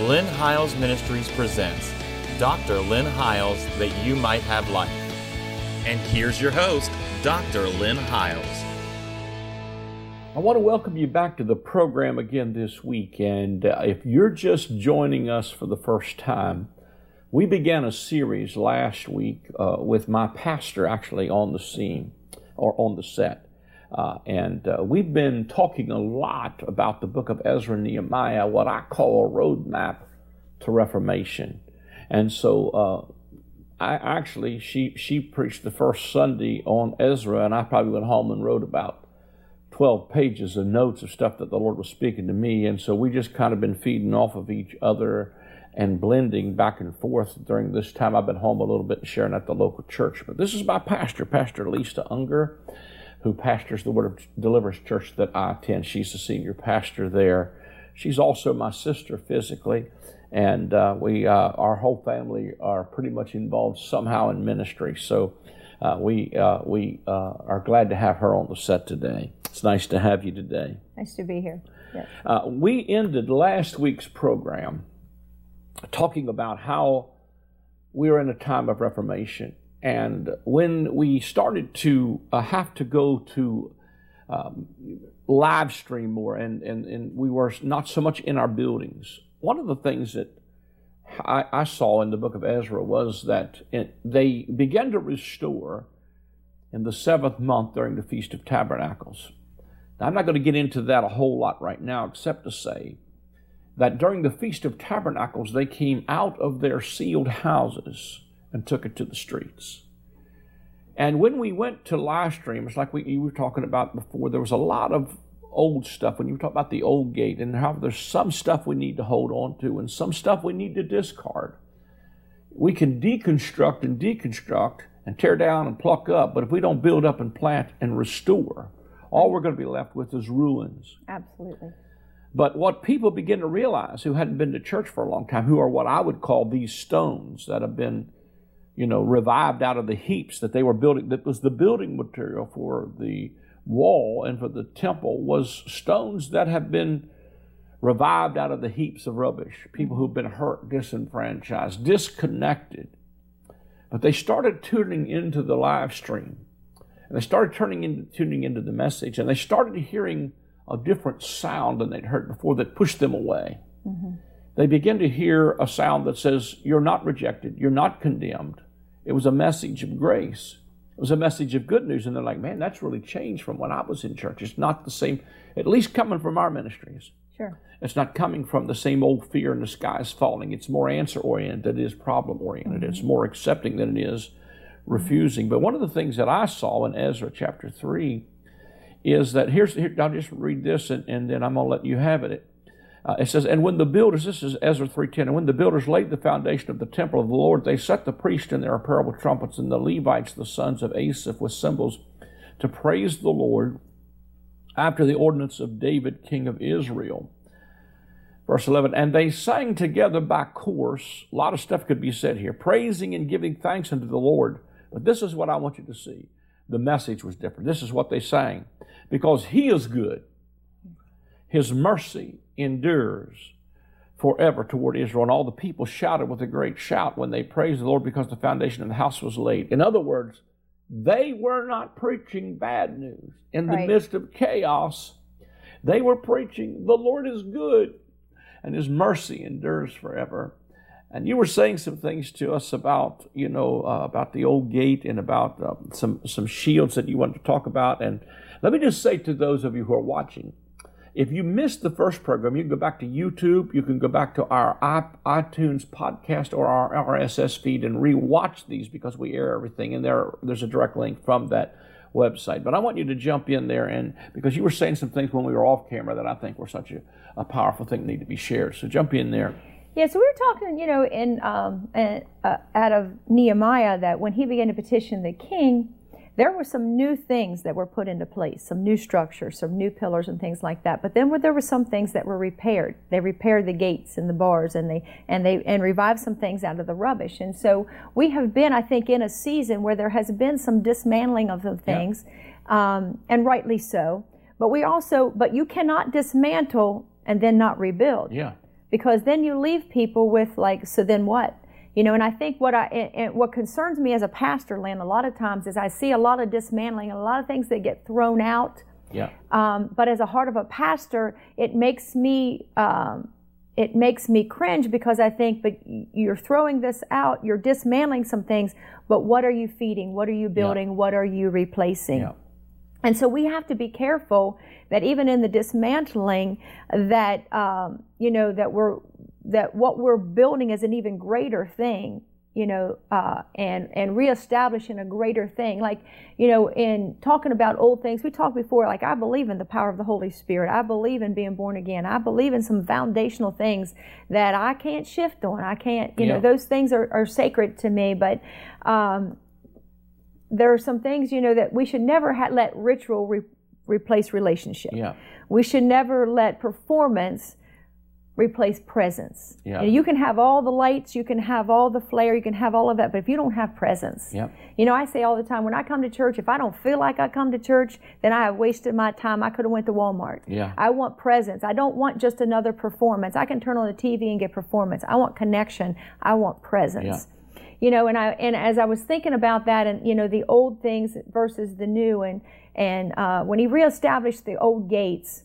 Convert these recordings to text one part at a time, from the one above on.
Lynn Hiles Ministries presents Dr. Lynn Hiles That You Might Have Life. And here's your host, Dr. Lynn Hiles. I want to welcome you back to the program again this week. And uh, if you're just joining us for the first time, we began a series last week uh, with my pastor actually on the scene or on the set. Uh, and uh, we've been talking a lot about the book of Ezra and Nehemiah, what I call a roadmap to Reformation. And so uh, I actually, she, she preached the first Sunday on Ezra, and I probably went home and wrote about 12 pages of notes of stuff that the Lord was speaking to me. And so we just kind of been feeding off of each other and blending back and forth during this time. I've been home a little bit and sharing at the local church. But this is my pastor, Pastor Lisa Unger, who pastors the Word of Deliverance Church that I attend. She's the senior pastor there. She's also my sister physically, and uh, we, uh, our whole family, are pretty much involved somehow in ministry. So uh, we uh, we uh, are glad to have her on the set today. It's nice to have you today. Nice to be here. Yes. Uh, we ended last week's program talking about how we are in a time of reformation. And when we started to uh, have to go to um, live stream more, and, and, and we were not so much in our buildings, one of the things that I, I saw in the book of Ezra was that it, they began to restore in the seventh month during the Feast of Tabernacles. Now, I'm not going to get into that a whole lot right now, except to say that during the Feast of Tabernacles, they came out of their sealed houses and took it to the streets. And when we went to live stream, it's like we, you were talking about before, there was a lot of old stuff when you talk about the old gate and how there's some stuff we need to hold on to and some stuff we need to discard. We can deconstruct and deconstruct and tear down and pluck up, but if we don't build up and plant and restore, all we're going to be left with is ruins. Absolutely. But what people begin to realize who hadn't been to church for a long time, who are what I would call these stones that have been, you know, revived out of the heaps that they were building, that was the building material for the wall and for the temple, was stones that have been revived out of the heaps of rubbish. People who've been hurt, disenfranchised, disconnected. But they started tuning into the live stream. And they started turning into, tuning into the message. And they started hearing a different sound than they'd heard before that pushed them away. Mm-hmm. They begin to hear a sound that says, You're not rejected, you're not condemned. It was a message of grace. It was a message of good news. And they're like, Man, that's really changed from when I was in church. It's not the same, at least coming from our ministries. Sure. It's not coming from the same old fear and the sky is falling. It's more answer oriented than it is problem oriented. Mm-hmm. It's more accepting than it is refusing. But one of the things that I saw in Ezra chapter 3 is that here's here, I'll just read this and, and then I'm going to let you have it. Uh, it says, and when the builders, this is Ezra 3.10, and when the builders laid the foundation of the temple of the Lord, they set the priests in their apparel with trumpets and the Levites, the sons of Asaph, with cymbals to praise the Lord after the ordinance of David, king of Israel. Verse 11, and they sang together by course. A lot of stuff could be said here, praising and giving thanks unto the Lord. But this is what I want you to see. The message was different. This is what they sang because He is good. His mercy endures forever toward Israel. And all the people shouted with a great shout when they praised the Lord because the foundation of the house was laid. In other words, they were not preaching bad news. In the right. midst of chaos, they were preaching, the Lord is good and his mercy endures forever. And you were saying some things to us about, you know, uh, about the old gate and about uh, some some shields that you wanted to talk about. And let me just say to those of you who are watching, if you missed the first program, you can go back to YouTube, you can go back to our iTunes podcast or our RSS feed and rewatch these because we air everything, and there there's a direct link from that website. But I want you to jump in there and because you were saying some things when we were off camera that I think were such a, a powerful thing that need to be shared. So jump in there. Yeah, so we were talking, you know, in um, uh, out of Nehemiah that when he began to petition the king, there were some new things that were put into place, some new structures, some new pillars and things like that. But then there were some things that were repaired. They repaired the gates and the bars, and they and they and revived some things out of the rubbish. And so we have been, I think, in a season where there has been some dismantling of the things, yeah. um, and rightly so. But we also, but you cannot dismantle and then not rebuild. Yeah because then you leave people with like, so then what? You know, and I think what I and what concerns me as a pastor, Lynn, a lot of times is I see a lot of dismantling, a lot of things that get thrown out. Yeah. Um, but as a heart of a pastor, it makes me um, it makes me cringe because I think, but you're throwing this out, you're dismantling some things, but what are you feeding? What are you building? Yeah. What are you replacing? Yeah. And so we have to be careful that even in the dismantling, that um, you know that we're that what we're building is an even greater thing, you know, uh, and and reestablishing a greater thing. Like you know, in talking about old things, we talked before. Like I believe in the power of the Holy Spirit. I believe in being born again. I believe in some foundational things that I can't shift on. I can't, you Yeah. know, those things are, are sacred to me. But um, there are some things, you know, that we should never ha- let ritual re- replace relationship. Yeah. We should never let performance replace presence. Yeah. You, know, you can have all the lights, you can have all the flair, you can have all of that, but if you don't have presence, Yep. you know, I say all the time, when I come to church, if I don't feel like I come to church, then I have wasted my time. I could have went to Walmart. Yeah. I want presence. I don't want just another performance. I can turn on the TV and get performance. I want connection. I want presence. You know, and I and as I was thinking about that, and you know, the old things versus the new, and and uh, when he reestablished the old gates,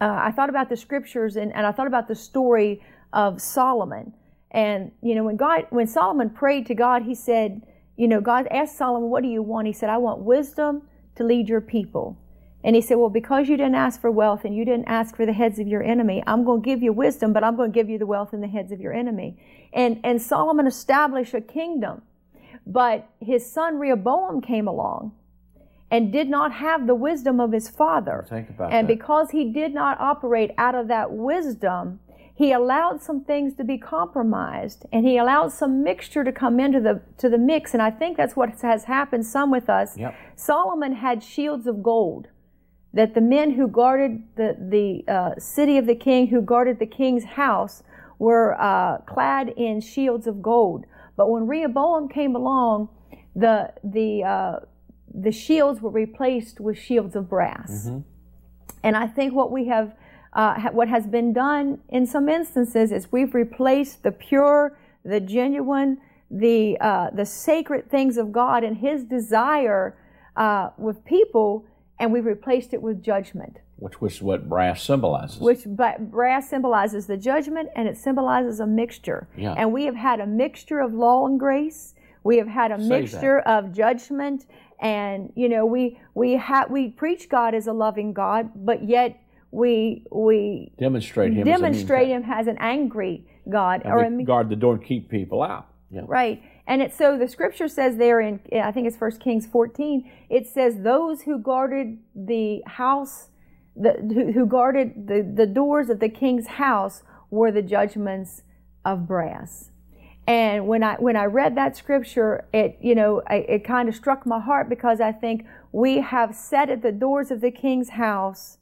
uh, I thought about the scriptures and, and I thought about the story of Solomon. And you know, when God, when Solomon prayed to God, he said, you know, God asked Solomon, "What do you want?" He said, "I want wisdom to lead your people." And he said, "Well, because you didn't ask for wealth and you didn't ask for the heads of your enemy, I'm going to give you wisdom, but I'm going to give you the wealth and the heads of your enemy." And and Solomon established a kingdom, but his son Rehoboam came along and did not have the wisdom of his father. Think about and that. because he did not operate out of that wisdom, he allowed some things to be compromised and he allowed some mixture to come into the to the mix. And I think that's what has happened some with us. Yep. Solomon had shields of gold that the men who guarded the, the uh, city of the king, who guarded the king's house, were uh, clad in shields of gold. But when Rehoboam came along, the, the, uh, the shields were replaced with shields of brass. And I think what we have, uh, ha- what has been done in some instances is we've replaced the pure, the genuine, the uh, the sacred things of God and His desire uh, with people, and we've replaced it with judgment, Which was what brass symbolizes. which ba- brass symbolizes the judgment and it symbolizes a mixture. Yeah. And we have had a mixture of law and grace. We have had a Say mixture of judgment, and you know we we have we preach God as a loving God, but yet we we demonstrate him. as demonstrate time. Him as an angry God And or a guard the door and keep people out. Yeah. Right. And it's so the scripture says there in I think it's First Kings 14, it says those who guarded the house the who, who guarded the, the doors of the king's house were the judgments of brass. And when I when I read that scripture, it you know I, it kind of struck my heart because I think we have set at the doors of the king's house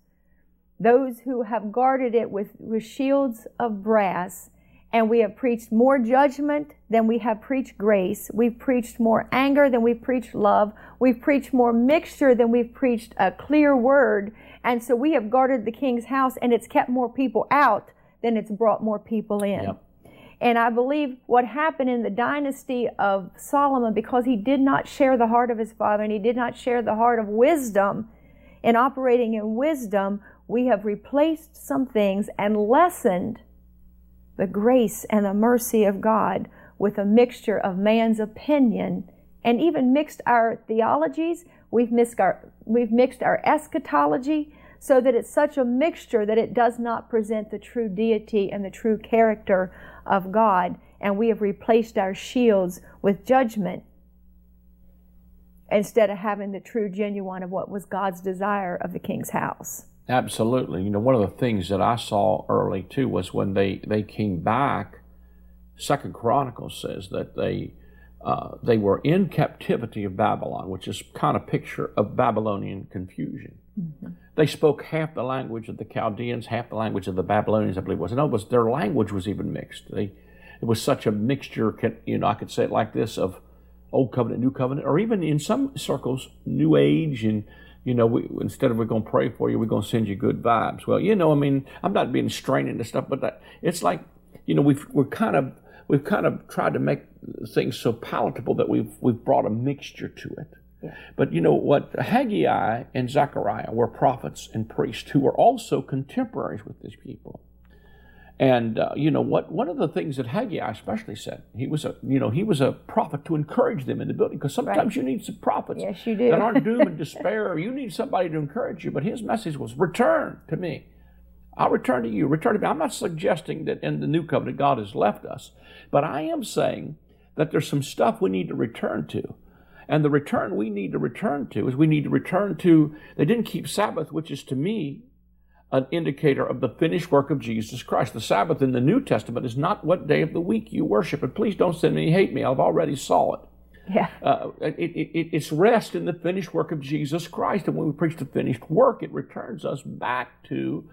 those who have guarded it with, with shields of brass, and we have preached more judgment than we have preached grace. We've preached more anger than we've preached love. We've preached more mixture than we've preached a clear word. And so we have guarded the king's house, and it's kept more people out than it's brought more people in. Yep. And I believe what happened in the dynasty of Solomon, because he did not share the heart of his father and he did not share the heart of wisdom, in operating in wisdom, we have replaced some things and lessened the grace and the mercy of God with a mixture of man's opinion and even mixed our theologies. We've mixed our, we've mixed our eschatology so that it's such a mixture that it does not present the true deity and the true character of God. And we have replaced our shields with judgment instead of having the true genuine of what was God's desire of the king's house. Absolutely. You know, one of the things that I saw early too was when they, they came back, Second Chronicles says that they uh, they were in captivity of Babylon, which is kind of picture of Babylonian confusion. They spoke half the language of the Chaldeans, half the language of the Babylonians, I believe it was. And it was their language was even mixed. They it was such a mixture, you know, I could say it like this of Old Covenant, New Covenant, or even in some circles, New Age and you know, we, instead of we're going to pray for you, we're going to send you good vibes. Well, you know, I mean, I'm not being straining and stuff, but that, it's like, you know, we've we're kind of we've kind of tried to make things so palatable that we've we've brought a mixture to it. Yeah. But you know what? Haggai and Zechariah were prophets and priests who were also contemporaries with these people. And uh, you know what? One of the things that Haggai especially said, he was a you know he was a prophet to encourage them in the building because sometimes right. you need some prophets yes, you do. that aren't doom and despair. You need somebody to encourage you. But his message was, "Return to me. I'll return to you. Return to me." I'm not suggesting that in the new covenant God has left us, but I am saying that there's some stuff we need to return to. And the return we need to return to is we need to return to, they didn't keep Sabbath, which is to me an indicator of the finished work of Jesus Christ. The Sabbath in the New Testament is not what day of the week you worship. And please don't send me hate me. I've already saw it. Yeah. Uh, it, it, it's rest in the finished work of Jesus Christ. And when we preach the finished work, it returns us back to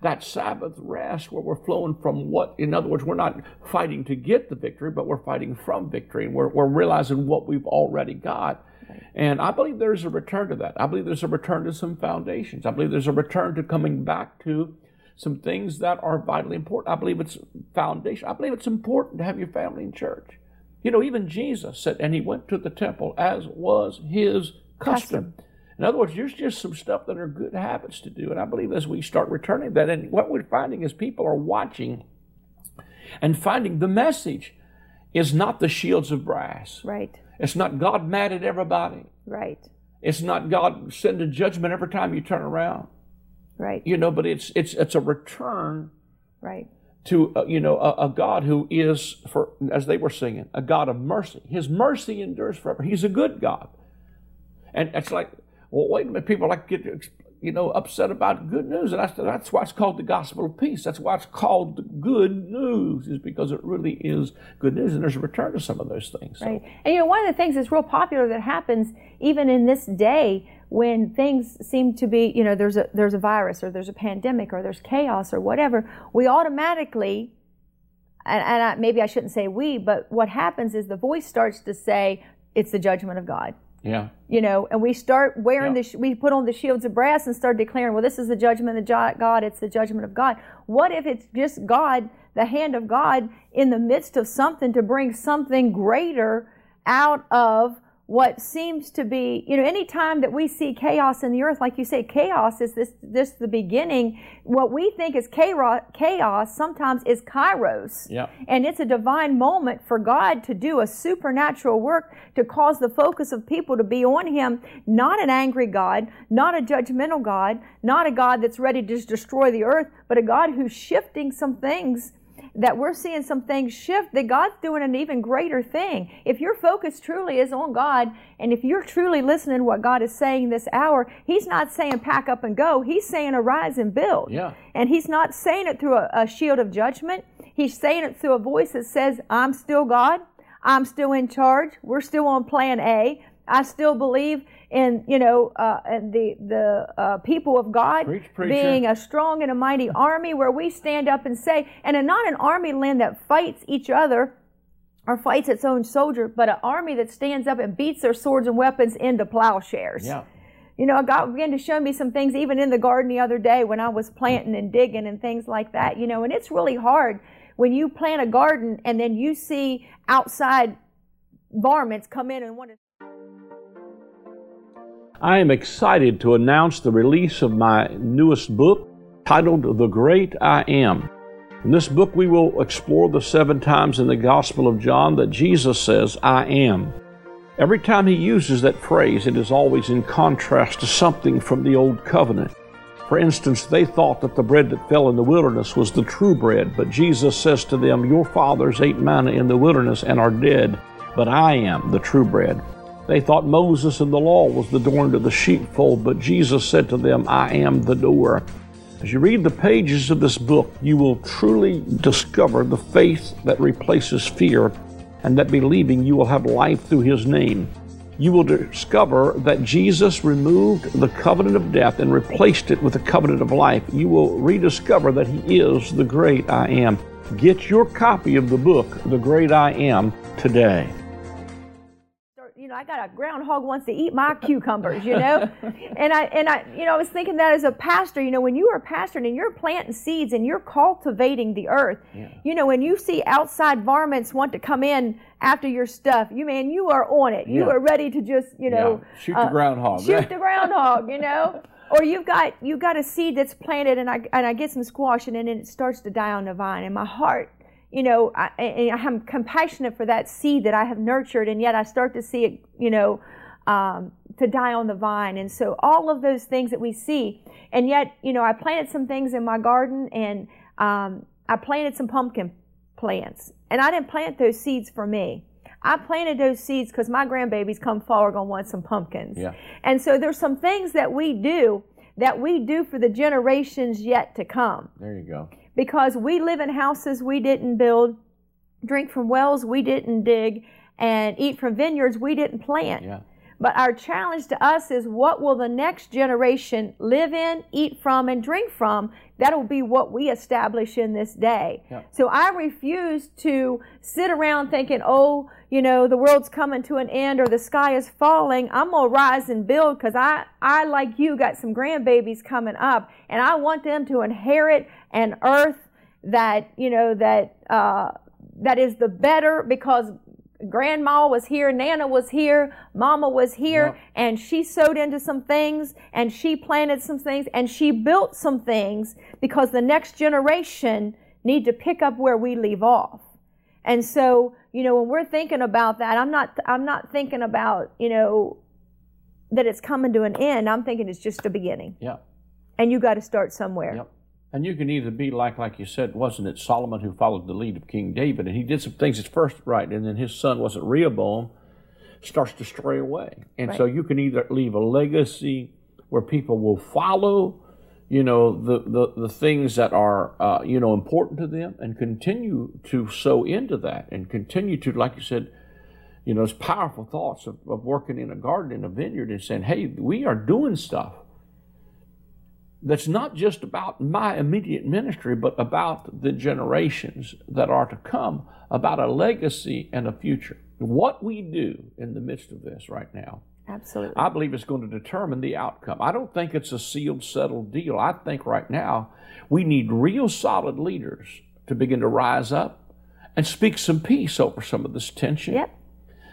that Sabbath rest where we're flowing from what, in other words, we're not fighting to get the victory, but we're fighting from victory. And we're, we're realizing what we've already got. And I believe there's a return to that. I believe there's a return to some foundations. I believe there's a return to coming back to some things that are vitally important. I believe it's foundation. I believe it's important to have your family in church. You know, even Jesus said, and he went to the temple as was his custom. custom. In other words, there's just some stuff that are good habits to do. And I believe as we start returning that, and what we're finding is people are watching and finding the message is not the shields of brass. Right. It's not God mad at everybody. Right. It's not God sending judgment every time you turn around. Right. You know, but it's it's it's a return. Right. To uh, you know a, a, God who is for as they were singing a God of mercy. His mercy endures forever. He's a good God. And it's like well, wait a minute, people like get you know upset about good news, and that's that's why it's called the gospel of peace. That's why it's called the good news, is because it really is good news, and there's a return to some of those things. So. Right, and you know one of the things that's real popular that happens even in this day when things seem to be you know there's a there's a virus or there's a pandemic or there's chaos or whatever, we automatically and, and I, maybe I shouldn't say we, but what happens is the voice starts to say it's the judgment of God. Yeah. You know, and we start wearing yeah. the, we put on the shields of brass and start declaring, well, this is the judgment of God, it's the judgment of God. What if it's just God, the hand of God in the midst of something to bring something greater out of what seems to be, you know, any time that we see chaos in the earth, like you say, chaos is this, this the beginning. What we think is chaos sometimes is kairos. Yep. And it's a divine moment for God to do a supernatural work to cause the focus of people to be on Him, not an angry God, not a judgmental God, not a God that's ready to just destroy the earth, but a God who's shifting some things that we're seeing some things shift, that God's doing an even greater thing. If your focus truly is on God, and if you're truly listening to what God is saying this hour, He's not saying pack up and go. He's saying arise and build. Yeah. And He's not saying it through a, a shield of judgment. He's saying it through a voice that says, I'm still God. I'm still in charge. We're still on plan A. I still believe in you know uh, the the uh, people of God Preach, being a strong and a mighty army where we stand up and say, and not an army land that fights each other or fights its own soldier, but an army that stands up and beats their swords and weapons into plowshares. Yeah. You know, God began to show me some things even in the garden the other day when I was planting and digging and things like that. You know, and it's really hard when you plant a garden and then you see outside varmints come in and want to I am excited to announce the release of my newest book titled The Great I Am. In this book, we will explore the seven times in the Gospel of John that Jesus says, I am. Every time he uses that phrase, it is always in contrast to something from the Old Covenant. For instance, they thought that the bread that fell in the wilderness was the true bread, but Jesus says to them, Your fathers ate manna in the wilderness and are dead, but I am the true bread. They thought Moses and the law was the door into the sheepfold, but Jesus said to them, I am the door. As you read the pages of this book, you will truly discover the faith that replaces fear and that believing you will have life through his name. You will discover that Jesus removed the covenant of death and replaced it with the covenant of life. You will rediscover that he is the great I am. Get your copy of the book, The Great I Am, today you know, I got a groundhog wants to eat my cucumbers, you know? and I, and I, you know, I was thinking that as a pastor, you know, when you are a pastor and you're planting seeds and you're cultivating the earth, yeah. you know, when you see outside varmints want to come in after your stuff, you man, you are on it. You yeah. are ready to just, you know, yeah. shoot uh, the groundhog. Shoot the groundhog, you know? or you've got you got a seed that's planted and I and I get some squash and then it starts to die on the vine and my heart you know I, I'm compassionate for that seed that I have nurtured and yet I start to see it you know um, to die on the vine and so all of those things that we see and yet you know I planted some things in my garden and um, I planted some pumpkin plants and I didn't plant those seeds for me I planted those seeds because my grandbabies come fall are going to want some pumpkins. Yeah. And so there's some things that we do that we do for the generations yet to come. There you go. Because we live in houses we didn't build, drink from wells we didn't dig, and eat from vineyards we didn't plant. Yeah. But our challenge to us is what will the next generation live in, eat from, and drink from? That'll be what we establish in this day. Yeah. So I refuse to sit around thinking, oh, you know, the world's coming to an end or the sky is falling. I'm going to rise and build because I, I, like you, got some grandbabies coming up and I want them to inherit an earth that, you know, that, uh, that is the better because grandma was here, Nana was here, mama was here, yep. and she sewed into some things and she planted some things and she built some things because the next generation need to pick up where we leave off. And so, you know, when we're thinking about that, I'm not I'm not thinking about, you know, that it's coming to an end. I'm thinking it's just a beginning. Yeah. And you got to start somewhere. Yep. And you can either be like, like you said, wasn't it Solomon who followed the lead of King David, and he did some things at first right, and then his son wasn't Rehoboam, starts to stray away. And right. so you can either leave a legacy where people will follow, you know, the the, the things that are uh, you know important to them, and continue to sow into that, and continue to, like you said, you know, those powerful thoughts of, of working in a garden in a vineyard and saying, hey, we are doing stuff that's not just about my immediate ministry, but about the generations that are to come, about a legacy and a future. What we do in the midst of this right now, absolutely, I believe is going to determine the outcome. I don't think it's a sealed, settled deal. I think right now we need real solid leaders to begin to rise up and speak some peace over some of this tension. Yep.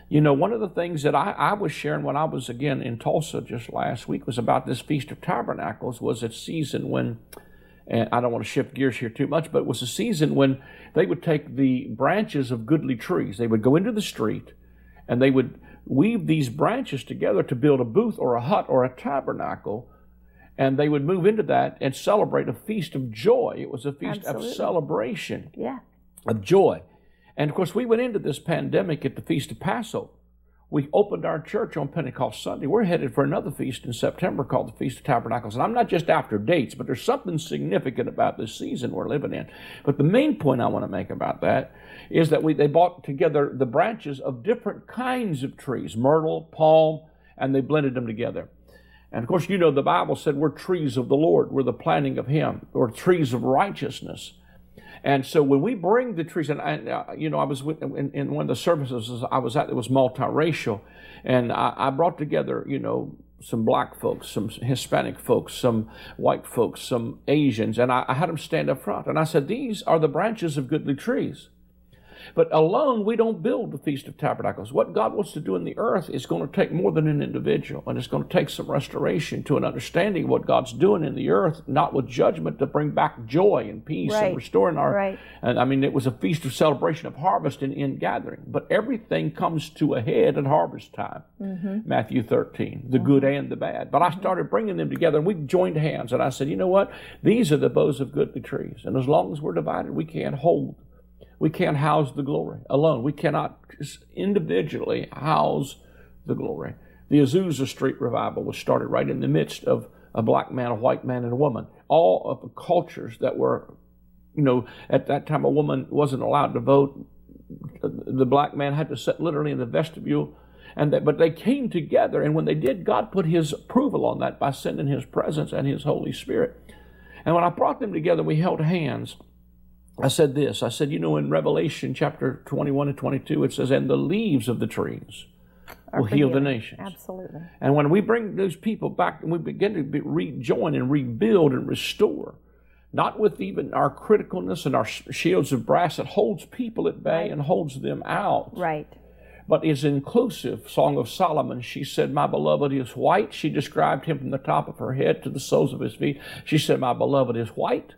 You know, one of the things that I, I was sharing when I was again in Tulsa just last week was about this Feast of Tabernacles was a season when, and I don't want to shift gears here too much, but it was a season when they would take the branches of goodly trees, they would go into the street, and they would weave these branches together to build a booth or a hut or a tabernacle and they would move into that and celebrate a feast of joy. It was a feast Absolutely. of celebration, yeah. of joy. And of course, we went into this pandemic at the Feast of Passover. We opened our church on Pentecost Sunday. We're headed for another feast in September called the Feast of Tabernacles. And I'm not just after dates, but there's something significant about this season we're living in. But the main point I want to make about that is that we, they brought together the branches of different kinds of trees myrtle, palm, and they blended them together. And of course, you know, the Bible said we're trees of the Lord, we're the planting of Him, or trees of righteousness. And so when we bring the trees, and I, uh, you know, I was with, in, in, one of the services I was at, it was multiracial, and I, I brought together, you know, some black folks, some Hispanic folks, some white folks, some Asians, and I, I had them stand up front. And I said, These are the branches of goodly trees. But alone, we don't build the Feast of Tabernacles. What God wants to do in the earth is going to take more than an individual, and it's going to take some restoration to an understanding of what God's doing in the earth, not with judgment, to bring back joy and peace right. and restoring our. Right. And I mean, it was a feast of celebration of harvest and in gathering, but everything comes to a head at harvest time. Mm-hmm. Matthew 13, the mm-hmm. good and the bad. But I mm-hmm. started bringing them together, and we joined hands, and I said, you know what? These are the boughs of goodly trees, and as long as we're divided, we can't hold we can't house the glory alone. We cannot individually house the glory. The Azusa Street revival was started right in the midst of a black man, a white man, and a woman. All of the cultures that were, you know, at that time a woman wasn't allowed to vote. The black man had to sit literally in the vestibule. And that, but they came together, and when they did, God put His approval on that by sending His presence and His Holy Spirit. And when I brought them together, we held hands. I said this I said, you know, in Revelation chapter 21 and 22, it says, and the leaves of the trees will heal the nations. Absolutely. And when we bring those people back and we begin to be rejoin and rebuild and restore, not with even our criticalness and our shields of brass that holds people at bay Right. and holds them out, Right. but is inclusive. Song of Solomon, she said, My beloved is white. She described him from the top of her head to the soles of his feet. She said, My beloved is white,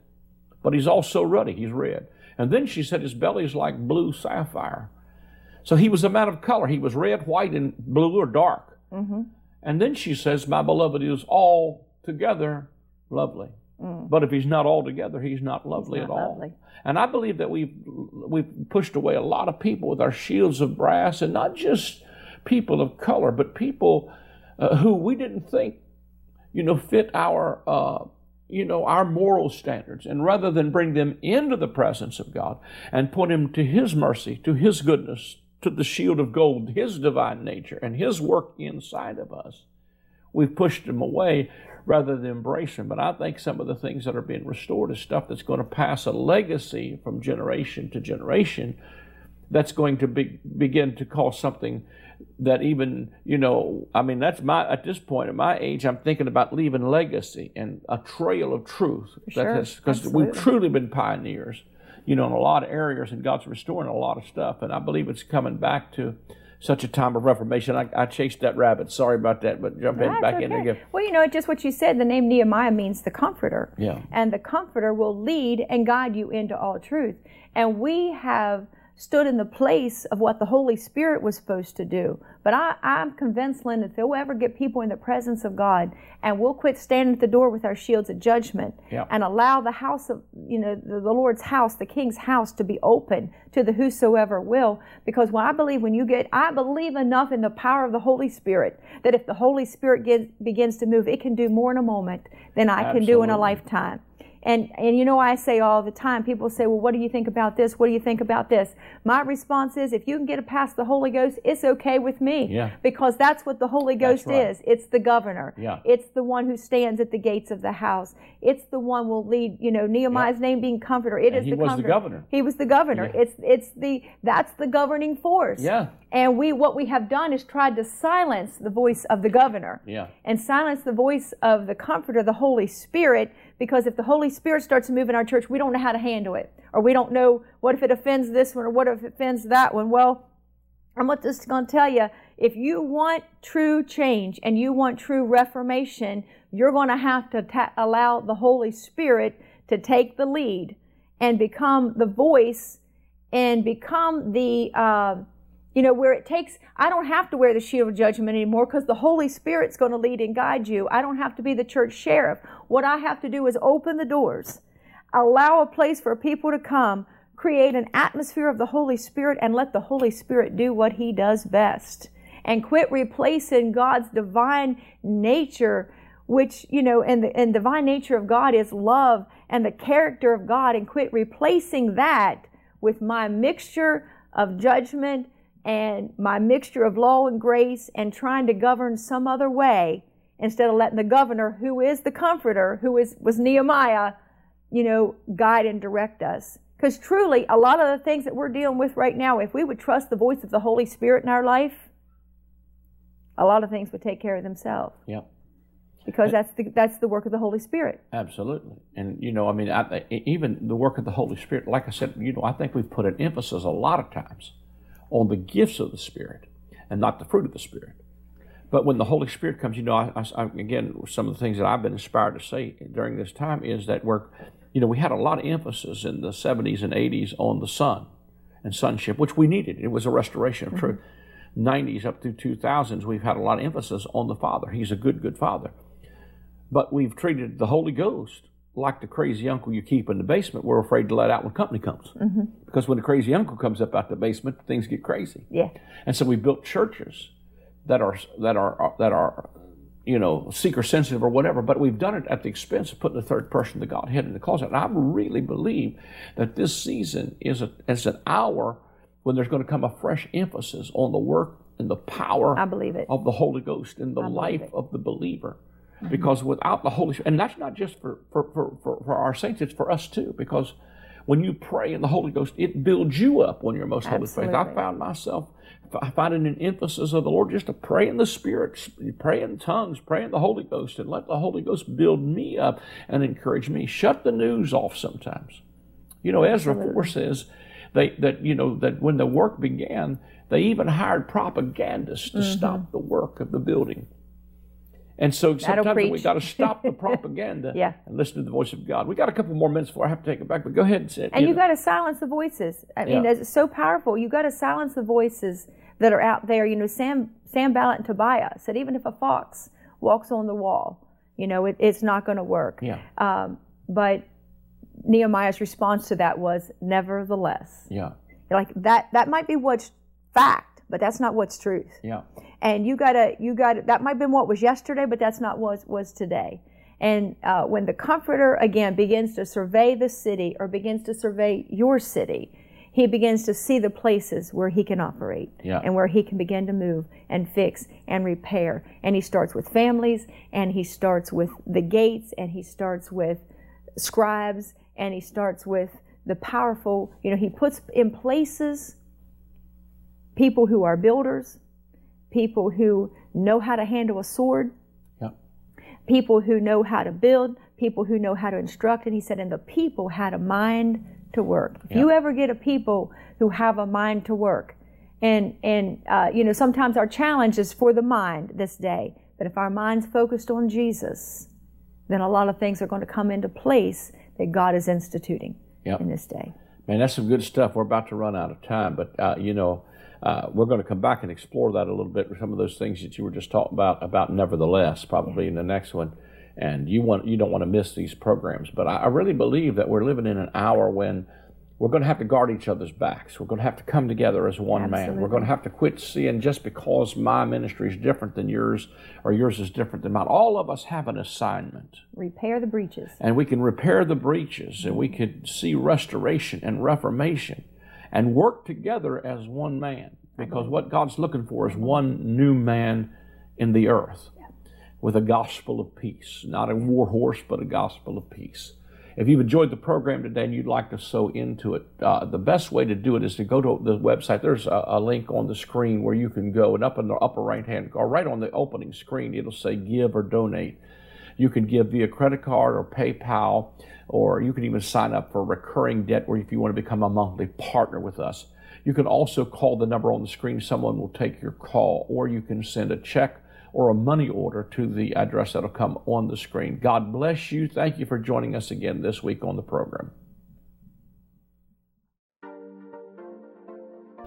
but he's also ruddy, he's red. And then she said, His belly is like blue sapphire. So he was a man of color. He was red, white, and blue or dark. Mm-hmm. And then she says, My beloved is altogether lovely. But if he's not altogether, he's not lovely Mm. not at all. lovely. And I believe that we've we've pushed away a lot of people with our shields of brass, and not just people of color, but people uh, who we didn't think, you know, fit our uh, you know our moral standards. And rather than bring them into the presence of God and put him to His mercy, to His goodness, to the shield of gold, His divine nature, and His work inside of us, we've pushed them away rather than embrace them. But I think some of the things that are being restored is stuff that's going to pass a legacy from generation to generation that's going to be, begin to cause something that even you know i mean that's my at this point at my age i'm thinking about leaving legacy and a trail of truth Sure, because we've truly been pioneers you know in a lot of areas and god's restoring a lot of stuff and i believe it's coming back to such a time of reformation i, I chased that rabbit sorry about that but jump in back in again Well, you know, just what you said, the name Nehemiah means the comforter. Yeah. And the comforter will lead and guide you into all truth. And we have stood in the place of what the Holy Spirit was supposed to do. But I, I'm convinced, Lynn, if they'll ever get people in the presence of God and we'll quit standing at the door with our shields of judgment and allow the house of, you know, the, the Lord's house, the King's house to be open to the whosoever will. Because when I believe when you get, I believe enough in the power of the Holy Spirit that if the Holy Spirit gets, begins to move, it can do more in a moment than I can do in a lifetime. And, and you know, I say all the time, people say, well, what do you think about this? What do you think about this? My response is, if you can get it past the Holy Ghost, it's okay with me. Yeah. Because that's what the Holy Ghost right. is. It's the governor. Yeah. It's the one who stands at the gates of the house. It's the one will lead, you know, Nehemiah's name being comforter. It is And he the was the governor. He was the governor. It's it's the that's the governing force. Yeah. And we what we have done is tried to silence the voice of the governor Yeah. and silence the voice of the comforter, the Holy Spirit, because if the Holy Spirit starts to move in our church, we don't know how to handle it. Or we don't know what if it offends this one or what if it offends that one. Well, I'm just going to tell you if you want true change and you want true reformation, you're going to have to ta- allow the Holy Spirit to take the lead and become the voice and become the. Uh, you know, where it takes, I don't have to wear the shield of judgment anymore because the Holy Spirit's going to lead and guide you. I don't have to be the church sheriff. What I have to do is open the doors, allow a place for people to come, create an atmosphere of the Holy Spirit, and let the Holy Spirit do what He does best. And quit replacing God's divine nature, which, you know, and the and divine nature of God is love and the character of God, and quit replacing that with my mixture of judgment and my mixture of law and grace and trying to govern some other way instead of letting the governor who is the comforter who is was nehemiah you know guide and direct us because truly a lot of the things that we're dealing with right now if we would trust the voice of the holy spirit in our life a lot of things would take care of themselves Yeah. because that's the that's the work of the holy spirit Absolutely. And, you know, I mean, I, even the work of the Holy Spirit, like I said, you know, I think we've put an emphasis a lot of times on the gifts of the Spirit and not the fruit of the Spirit. But when the Holy Spirit comes, you know, I, I- again, some of the things that I've been inspired to say during this time is that we're, you know, we had a lot of emphasis in the 70s and 80s on the Son and sonship, which we needed. It was a restoration of truth. Mm-hmm. 90s up through 2000s, we've had a lot of emphasis on the Father. He's a good, good Father. But we've treated the Holy Ghost like the crazy uncle you keep in the basement. We're afraid to let out when company comes. Mm-hmm. Because when the crazy uncle comes up out the basement, things get crazy. yeah And so we built churches that are that are that are you know seeker sensitive or whatever, but we've done it at the expense of putting the third person, the Godhead, in the closet. And I really believe that this season is a is an hour when there's going to come a fresh emphasis on the work and the power i believe it of the Holy Ghost in the life of the believer. Because without the Holy Spirit, and that's not just for, for, for, for, for our saints, it's for us too. Because when you pray in the Holy Ghost, it builds you up on your most Absolutely. holy faith. I found myself finding an emphasis of the Lord just to pray in the Spirit, pray in tongues, pray in the Holy Ghost, and let the Holy Ghost build me up and encourage me. Shut the news off sometimes. You know, Ezra Absolutely. 4 says they, that, you know, that when the work began, they even hired propagandists to Mm-hmm. stop the work of the building. And so sometimes we got to stop the propaganda Yeah. and listen to the voice of God. We got a couple more minutes before I have to take it back, but go ahead and say it. And you know. got to silence the voices. I mean, Yeah. it's so powerful. You got to silence the voices that are out there. You know, Sam Sanballat and Tobiah said even if a fox walks on the wall, you know, it, it's not going to work. Yeah, Um, but Nehemiah's response to that was, nevertheless, yeah, like that. That might be what's fact, but that's not what's truth. yeah. and you gotta you gotta that might have been what was yesterday but that's not what was today and uh, when the comforter again begins to survey the city or begins to survey your city he begins to see the places where he can operate Yeah. and where he can begin to move and fix and repair and he starts with families and he starts with the gates and he starts with scribes and he starts with the powerful you know he puts in places people who are builders people who know how to handle a sword, Yeah. people who know how to build, people who know how to instruct. And he said, and the people had a mind to work. If you ever get a people who have a mind to work, and and uh, you know sometimes our challenge is for the mind this day, but if our mind's focused on Jesus, then a lot of things are going to come into place that God is instituting Yep. in this day. Man, that's some good stuff. We're about to run out of time, but uh, you know, uh, we're going to come back and explore that a little bit. Some of those things that you were just talking about, about nevertheless, probably in the next one. And you want you don't want to miss these programs. But I, I really believe that we're living in an hour when we're going to have to guard each other's backs. We're going to have to come together as one man. We're going to have to quit seeing just because my ministry is different than yours or yours is different than mine. All of us have an assignment Repair the breaches. and we can repair the breaches and we could see restoration and reformation and work together as one man because what God's looking for is one new man in the earth with a gospel of peace, not a war horse, but a gospel of peace. If you've enjoyed the program today and you'd like to sow into it, uh, the best way to do it is to go to the website. There's a, a link on the screen where you can go, and up in the upper right hand, or right on the opening screen, it'll say give or donate. You can give via credit card or PayPal, or you can even sign up for recurring debt or if you want to become a monthly partner with us. You can also call the number on the screen. Someone will take your call, or you can send a check or a money order to the address that'll come on the screen. God bless you. Thank you for joining us again this week on the program.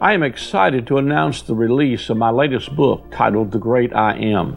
I am excited to announce the release of my latest book titled The Great I Am.